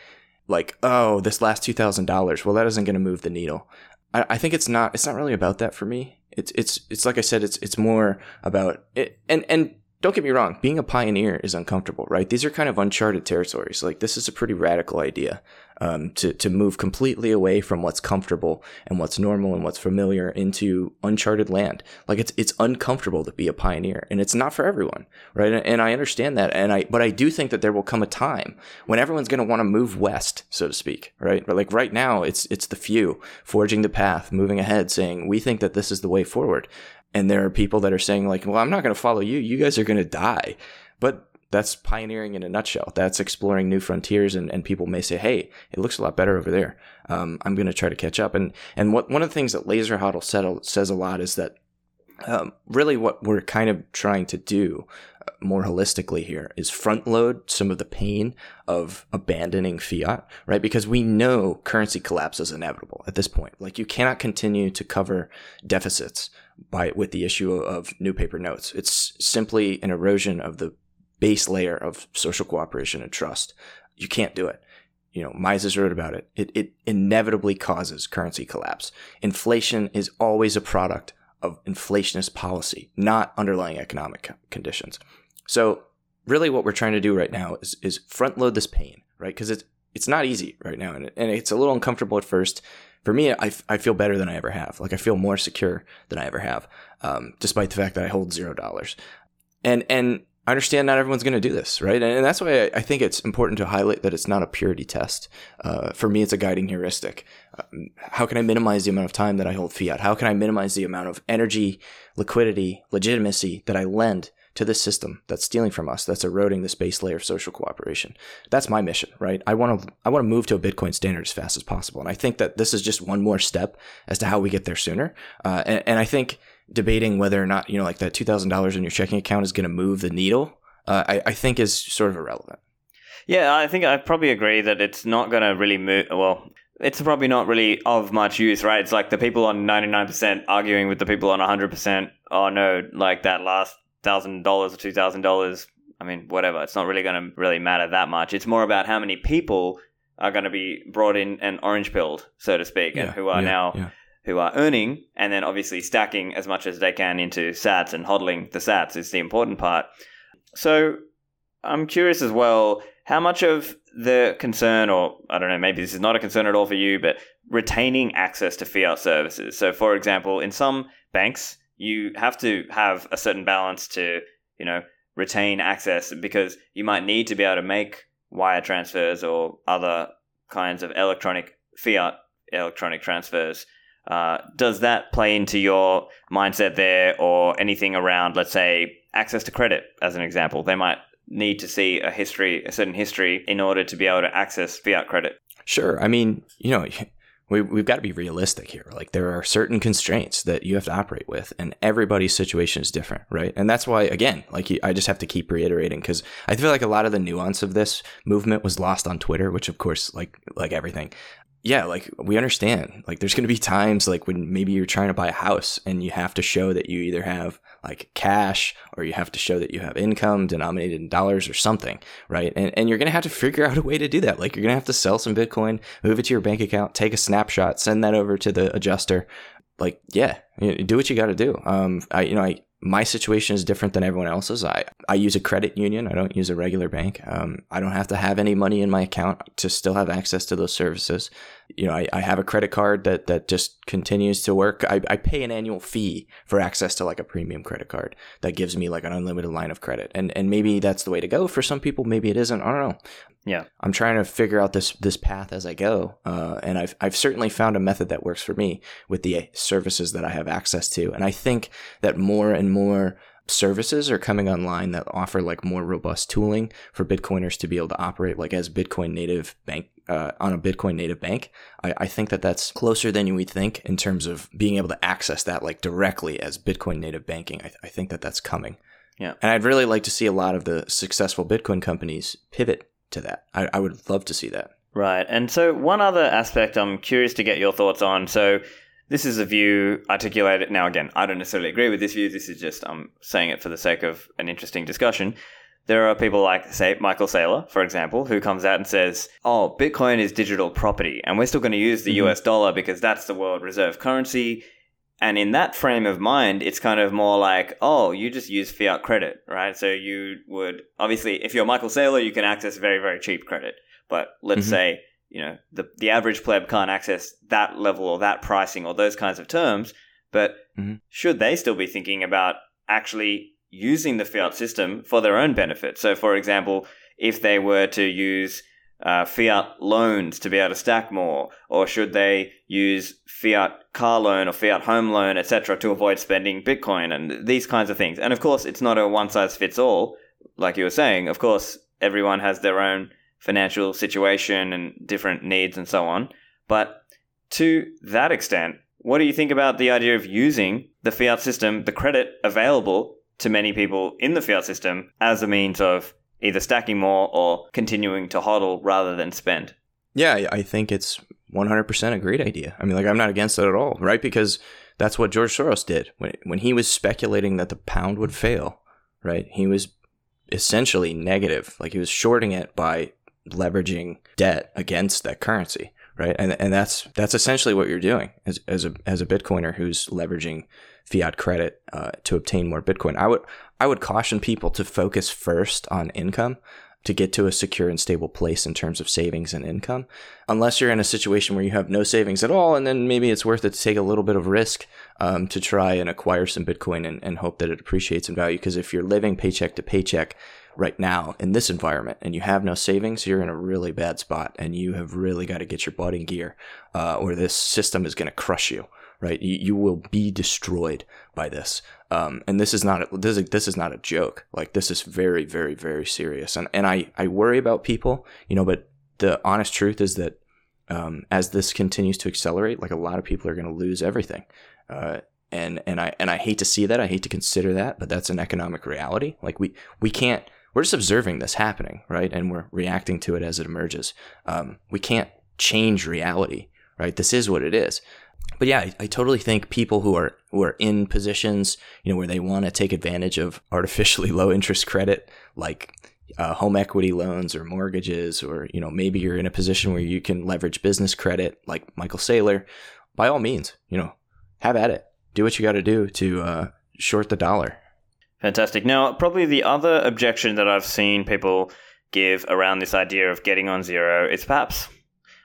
like, oh, this last two thousand dollars. Well, that isn't going to move the needle. I, I think it's not it's not really about that for me. It's it's it's like I said, it's it's more about it and and don't get me wrong, being a pioneer is uncomfortable, right? These are kind of uncharted territories. Like this is a pretty radical idea um, to to move completely away from what's comfortable and what's normal and what's familiar into uncharted land. Like it's it's uncomfortable to be a pioneer, and it's not for everyone, right? And, and I understand that, and I but I do think that there will come a time when everyone's going to want to move west, so to speak, right? But like right now, it's it's the few forging the path, moving ahead, saying we think that this is the way forward and there are people that are saying like well i'm not going to follow you you guys are going to die but that's pioneering in a nutshell that's exploring new frontiers and, and people may say hey it looks a lot better over there um, i'm going to try to catch up and and what one of the things that laser hodl said, says a lot is that um, really what we're kind of trying to do uh, more holistically here is front load some of the pain of abandoning fiat, right? Because we know currency collapse is inevitable at this point. Like you cannot continue to cover deficits by with the issue of new paper notes. It's simply an erosion of the base layer of social cooperation and trust. You can't do it. You know, Mises wrote about it. It, it inevitably causes currency collapse. Inflation is always a product of inflationist policy, not underlying economic conditions. So really what we're trying to do right now is, is front load this pain, right? Because it's, it's not easy right now. And, and it's a little uncomfortable at first for me, I, I feel better than I ever have. Like I feel more secure than I ever have, um, despite the fact that I hold zero dollars. And and I understand not everyone's going to do this, right? And, that's why I, I, think it's important to highlight that it's not a purity test. Uh, for me, it's a guiding heuristic. Um, how can I minimize the amount of time that I hold fiat? How can I minimize the amount of energy, liquidity, legitimacy that I lend to this system that's stealing from us, that's eroding this base layer of social cooperation. That's my mission, right? I want to I want to move to a Bitcoin standard as fast as possible, and I think that this is just one more step as to how we get there sooner. Uh, and, and I think debating whether or not you know like that two thousand dollars in your checking account is going to move the needle, uh, I, I think is sort of irrelevant. Yeah, I think I probably agree that it's not going to really move. Well, it's probably not really of much use, right? It's like the people on 99% arguing with the people on 100%. Oh, no, like that last $1,000 or $2,000. I mean, whatever. It's not really going to really matter that much. It's more about how many people are going to be brought in and orange pilled, so to speak, yeah, and who are yeah, now. Yeah. Who are earning and then obviously stacking as much as they can into sats and hodling the sats is the important part. So I'm curious as well how much of the concern, or I don't know, maybe this is not a concern at all for you, but retaining access to fiat services. So, for example, in some banks, you have to have a certain balance to, you know, retain access because you might need to be able to make wire transfers or other kinds of electronic fiat electronic transfers. Uh, does that play into your mindset there or anything around, let's say, access to credit, as an example? They might need to see a history, a certain history, in order to be able to access fiat credit? Sure. I mean, you know, we, we've got to be realistic here. Like, there are certain constraints that you have to operate with, and everybody's situation is different, right? And that's why, again, like, I just have to keep reiterating because I feel like a lot of the nuance of this movement was lost on Twitter, which, of course, like, like everything, yeah, like we understand. Like there's going to be times like when maybe you're trying to buy a house and you have to show that you either have like cash or you have to show that you have income denominated in dollars or something, right? And and you're going to have to figure out a way to do that. Like you're going to have to sell some Bitcoin, move it to your bank account, take a snapshot, send that over to the adjuster. Like, yeah, do what you got to do. Um, I, you know, I, my situation is different than everyone else's. I, I use a credit union. I don't use a regular bank. Um, I don't have to have any money in my account to still have access to those services. You know, I, I have a credit card that, that just continues to work. I, I pay an annual fee for access to like a premium credit card that gives me like an unlimited line of credit. And, and maybe that's the way to go for some people. Maybe it isn't. I don't know. Yeah. I'm trying to figure out this, this path as I go. Uh, and I've, I've certainly found a method that works for me with the services that I have access to. And I think that more and more services are coming online that offer like more robust tooling for Bitcoiners to be able to operate like as Bitcoin native bank uh, on a Bitcoin native bank. I, I think that that's closer than you would think in terms of being able to access that like directly as Bitcoin native banking. I, th- I think that that's coming. Yeah. And I'd really like to see a lot of the successful Bitcoin companies pivot to that. I, I would love to see that. Right. And so, one other aspect I'm curious to get your thoughts on. So, this is a view articulated. Now, again, I don't necessarily agree with this view. This is just I'm saying it for the sake of an interesting discussion. There are people like, say, Michael Saylor, for example, who comes out and says, "Oh, Bitcoin is digital property, and we're still going to use the mm-hmm. US dollar because that's the world reserve currency." And in that frame of mind, it's kind of more like, oh, you just use fiat credit, right? So you would obviously, if you're Michael Saylor, you can access very, very cheap credit. But let's mm-hmm. say you know the the average pleb can't access that level or that pricing or those kinds of terms but mm-hmm. should they still be thinking about actually using the fiat system for their own benefit. So for example if they were to use uh, fiat loans to be able to stack more or should they use fiat car loan or fiat home loan etc to avoid spending bitcoin and these kinds of things. And of course it's not a one size fits all like you were saying. Of course everyone has their own financial situation and different needs and so on. But to that extent, what do you think about the idea of using the fiat system, the credit available to many people in the fiat system, as a means of either stacking more or continuing to hodl rather than spend? Yeah, I think it's 100% a great idea. I mean, like, I'm not against it at all, right? Because that's what George Soros did when, when he was speculating that the pound would fail, right? He was essentially negative. Like, he was shorting it by leveraging debt against that currency, right? And and that's that's essentially what you're doing as as a as a Bitcoiner who's leveraging fiat credit uh, to obtain more Bitcoin. I would I would caution people to focus first on income to get to a secure and stable place in terms of savings and income. Unless you're in a situation where you have no savings at all, and then maybe it's worth it to take a little bit of risk um, to try and acquire some Bitcoin and, and hope that it appreciates in value. Because if you're living paycheck to paycheck, right now in this environment and you have no savings, you're in a really bad spot and you have really got to get your butt in gear uh, or this system is going to crush you. Right? You, you will be destroyed by this. Um, and this is not this is this is not a joke. Like this is very very very serious. And and I I worry about people, you know. But the honest truth is that um, as this continues to accelerate, like a lot of people are going to lose everything. Uh, and and I and I hate to see that. I hate to consider that, but that's an economic reality. Like we we can't. We're just observing this happening, right? And we're reacting to it as it emerges. Um, we can't change reality, right? This is what it is. But yeah, I, I totally think people who are who are in positions, you know, where they want to take advantage of artificially low interest credit, like uh, home equity loans or mortgages, or you know, maybe you're in a position where you can leverage business credit, like Michael Saylor. By all means, you know, have at it. Do what you got to do to uh, short the dollar. Fantastic. Now, probably the other objection that I've seen people give around this idea of getting on zero is perhaps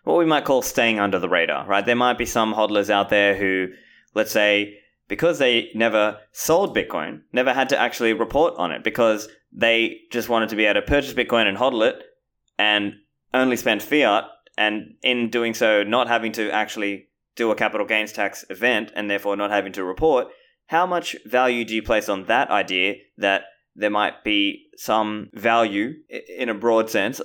what we might call staying under the radar, right? There might be some hodlers out there who, let's say, because they never sold Bitcoin, never had to actually report on it because they just wanted to be able to purchase Bitcoin and hodl it and only spend fiat, and in doing so, not having to actually do a capital gains tax event and therefore not having to report. How much value do you place on that idea that there might be some value in a broad sense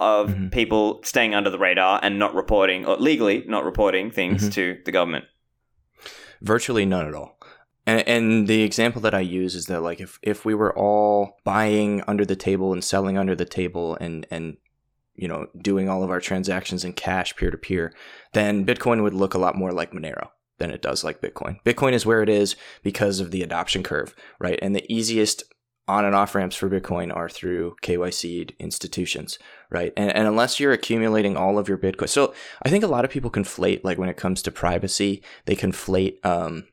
of mm-hmm. people staying under the radar and not reporting, or legally not reporting things mm-hmm. to the government? Virtually none at all. And, and the example that I use is that like if, if we were all buying under the table and selling under the table and and you know doing all of our transactions in cash peer to peer, then Bitcoin would look a lot more like Monero than it does like Bitcoin. Bitcoin is where it is because of the adoption curve, right? And the easiest on and off ramps for Bitcoin are through KYC institutions, right? And, and unless you're accumulating all of your Bitcoin, so I think a lot of people conflate, like when it comes to privacy, they conflate um,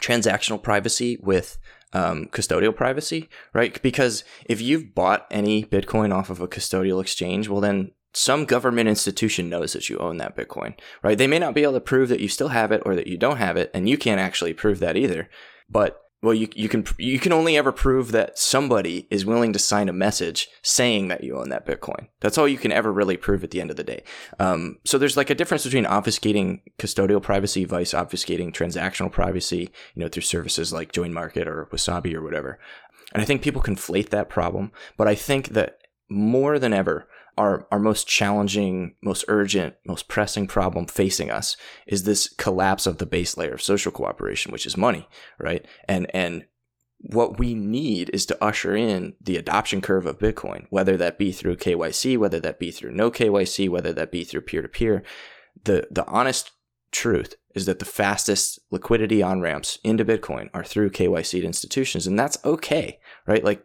transactional privacy with um, custodial privacy, right? Because if you've bought any Bitcoin off of a custodial exchange, well, then some government institution knows that you own that Bitcoin, right? They may not be able to prove that you still have it or that you don't have it, and you can't actually prove that either. But well, you you can you can only ever prove that somebody is willing to sign a message saying that you own that Bitcoin. That's all you can ever really prove at the end of the day. Um, so there's like a difference between obfuscating custodial privacy vice obfuscating transactional privacy, you know, through services like Join Market or Wasabi or whatever. And I think people conflate that problem, but I think that more than ever, our, our most challenging, most urgent, most pressing problem facing us is this collapse of the base layer of social cooperation, which is money, right? And and what we need is to usher in the adoption curve of Bitcoin, whether that be through KYC, whether that be through no KYC, whether that be through peer to peer. The the honest truth is that the fastest liquidity on ramps into Bitcoin are through KYC institutions, and that's okay, right? Like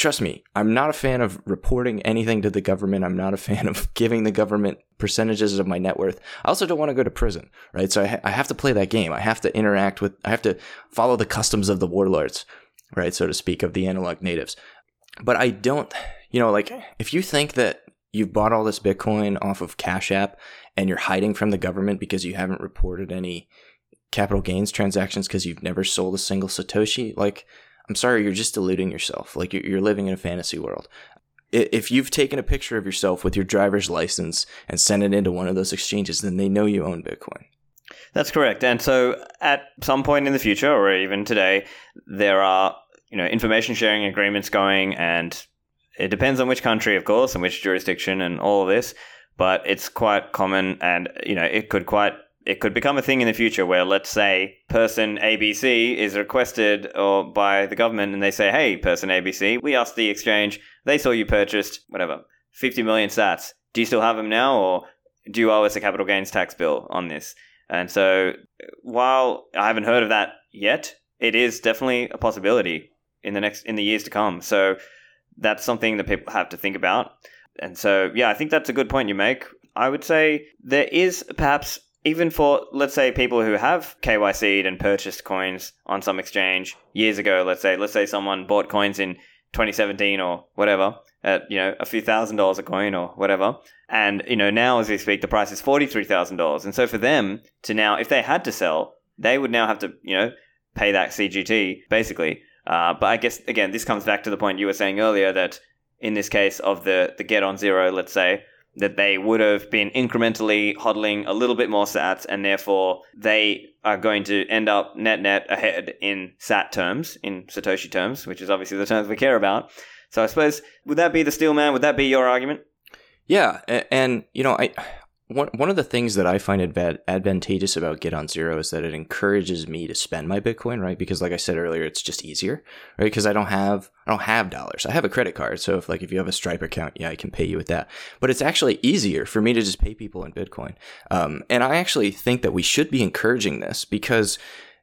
trust me, I'm not a fan of reporting anything to the government. I'm not a fan of giving the government percentages of my net worth. I also don't want to go to prison, right? So I, ha- I have to play that game. I have to interact with, I have to follow the customs of the warlords, right? So to speak, of the analog natives. But I don't, you know, like if you think that you've bought all this Bitcoin off of Cash App and you're hiding from the government because you haven't reported any capital gains transactions because you've never sold a single Satoshi, like, I'm sorry, you're just deluding yourself. Like you're living in a fantasy world. If you've taken a picture of yourself with your driver's license and sent it into one of those exchanges, then they know you own Bitcoin. That's correct. And so at some point in the future, or even today, there are you know information sharing agreements going, and it depends on which country, of course, and which jurisdiction, and all of this. But it's quite common, and you know it could quite it could become a thing in the future where let's say person ABC is requested or by the government and they say, "Hey, person ABC, we asked the exchange, they saw you purchased whatever 50 million sats. Do you still have them now or do you owe us a capital gains tax bill on this?" And so while I haven't heard of that yet, it is definitely a possibility in the next in the years to come. So that's something that people have to think about. And so yeah, I think that's a good point you make. I would say there is perhaps even for let's say people who have KYC'd and purchased coins on some exchange years ago, let's say let's say someone bought coins in 2017 or whatever at you know a few thousand dollars a coin or whatever, and you know now as we speak the price is forty three thousand dollars, and so for them to now if they had to sell, they would now have to you know pay that CGT basically. Uh, but I guess again this comes back to the point you were saying earlier that in this case of the the get on zero, let's say that they would have been incrementally hodling a little bit more sats, and therefore they are going to end up net net ahead in sat terms, in Satoshi terms, which is obviously the terms we care about. So I suppose would that be the steel man? Would that be your argument? Yeah, and, you know, I one one of the things that I find adva- advantageous about Get on Zero is that it encourages me to spend my Bitcoin, right? Because like I said earlier, it's just easier, right? Because I don't have I don't have dollars. I have a credit card, so if like if you have a Stripe account, yeah, I can pay you with that. But it's actually easier for me to just pay people in Bitcoin. Um, and I actually think that we should be encouraging this because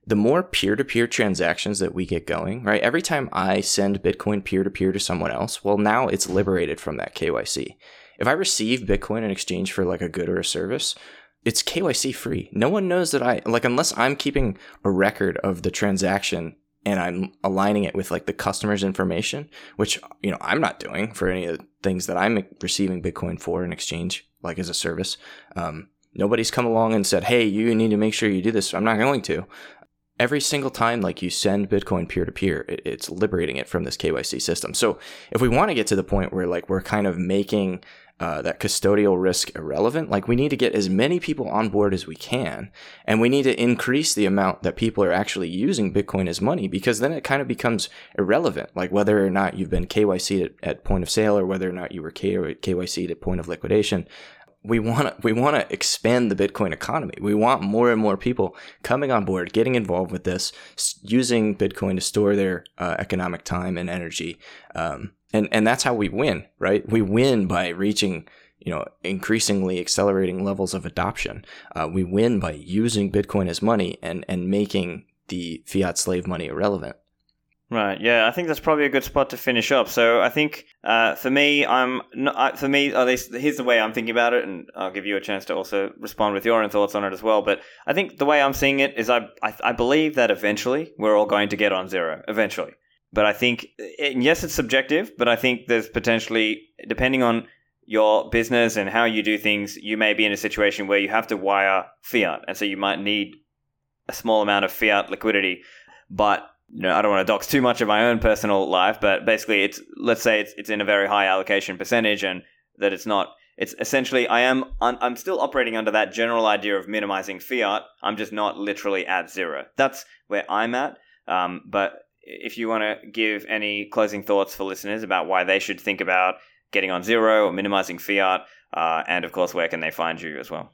the more peer-to-peer transactions that we get going, right? Every time I send Bitcoin peer-to-peer to someone else, well, now it's liberated from that KYC. If I receive Bitcoin in exchange for like a good or a service, it's KYC free. No one knows that I like unless I'm keeping a record of the transaction and I'm aligning it with like the customer's information, which you know I'm not doing for any of the things that I'm receiving Bitcoin for in exchange, like as a service. Um, nobody's come along and said, "Hey, you need to make sure you do this." I'm not going to. Every single time, like you send Bitcoin peer to peer, it's liberating it from this KYC system. So if we want to get to the point where like we're kind of making uh, that custodial risk irrelevant. Like we need to get as many people on board as we can, and we need to increase the amount that people are actually using Bitcoin as money because then it kind of becomes irrelevant. Like whether or not you've been KYC at, at point of sale or whether or not you were KYC at point of liquidation. We want to we want to expand the Bitcoin economy. We want more and more people coming on board, getting involved with this, using Bitcoin to store their uh, economic time and energy. Um, and and that's how we win right we win by reaching you know increasingly accelerating levels of adoption uh, we win by using bitcoin as money and and making the fiat slave money irrelevant Right. Yeah, I think that's probably a good spot to finish up. So I think uh, for me, I'm not, for me at least here's the way I'm thinking about it, and I'll give you a chance to also respond with your own thoughts on it as well. But I think the way I'm seeing it is I I, I believe that eventually we're all going to get on zero. Eventually, but I think, yes, it's subjective, but I think there's potentially, depending on your business and how you do things, you may be in a situation where you have to wire fiat. And so you might need a small amount of fiat liquidity. But you know, I don't want to dox too much of my own personal life, but basically, it's let's say it's it's in a very high allocation percentage, and that it's not. It's essentially I am I'm still operating under that general idea of minimizing fiat. I'm just not literally at zero. That's where I'm at. Um, but if you want to give any closing thoughts for listeners about why they should think about getting on zero or minimizing fiat, uh, and of course, where can they find you as well?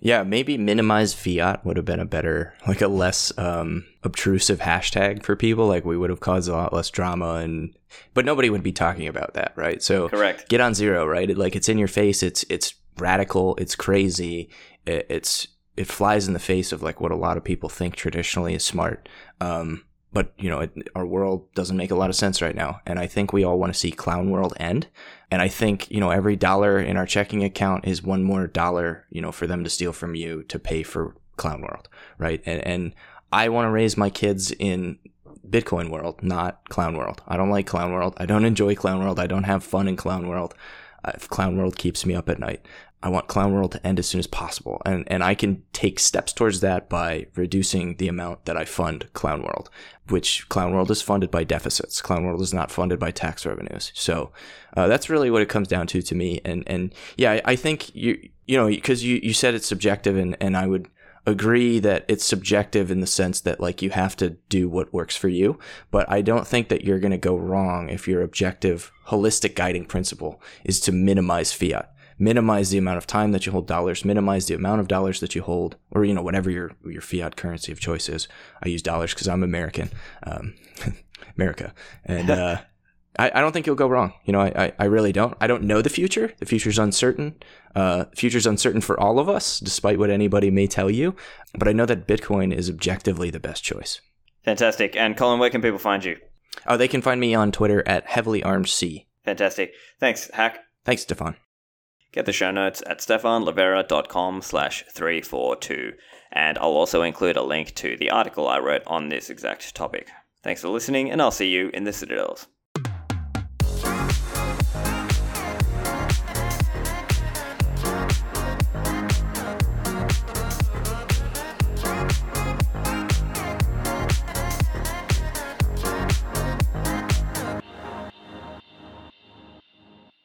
Yeah, maybe minimize fiat would have been a better, like a less um, obtrusive hashtag for people. Like we would have caused a lot less drama, and but nobody would be talking about that, right? So correct. Get on zero, right? It, like it's in your face. It's it's radical. It's crazy. It, it's it flies in the face of like what a lot of people think traditionally is smart. Um, but you know, it, our world doesn't make a lot of sense right now. And I think we all want to see clown world end. And I think, you know, every dollar in our checking account is one more dollar, you know, for them to steal from you to pay for clown world. Right. And, and I want to raise my kids in Bitcoin world, not clown world. I don't like clown world. I don't enjoy clown world. I don't have fun in clown world. Uh, if clown world keeps me up at night. I want Clown World to end as soon as possible. And, and I can take steps towards that by reducing the amount that I fund Clown World, which Clown World is funded by deficits. Clown World is not funded by tax revenues. So uh, that's really what it comes down to to me. And, and yeah, I, I think you, you know, because you, you said it's subjective and, and I would agree that it's subjective in the sense that like you have to do what works for you. But I don't think that you're going to go wrong if your objective holistic guiding principle is to minimize fiat minimize the amount of time that you hold dollars, minimize the amount of dollars that you hold, or you know whatever your your fiat currency of choice is. I use dollars because I'm American, um, America, and uh, I, I don't think you'll go wrong. You know, I, I really don't. I don't know the future. The future's uncertain. Uh, future's uncertain for all of us, despite what anybody may tell you. But I know that Bitcoin is objectively the best choice. Fantastic. And Colin, where can people find you? Oh, they can find me on Twitter at heavily armed C. Fantastic. Thanks, Hack. Thanks, Stephan. Get the show notes at stephanlivera.com slash 342, and I'll also include a link to the article I wrote on this exact topic. Thanks for listening, and I'll see you in the Citadels.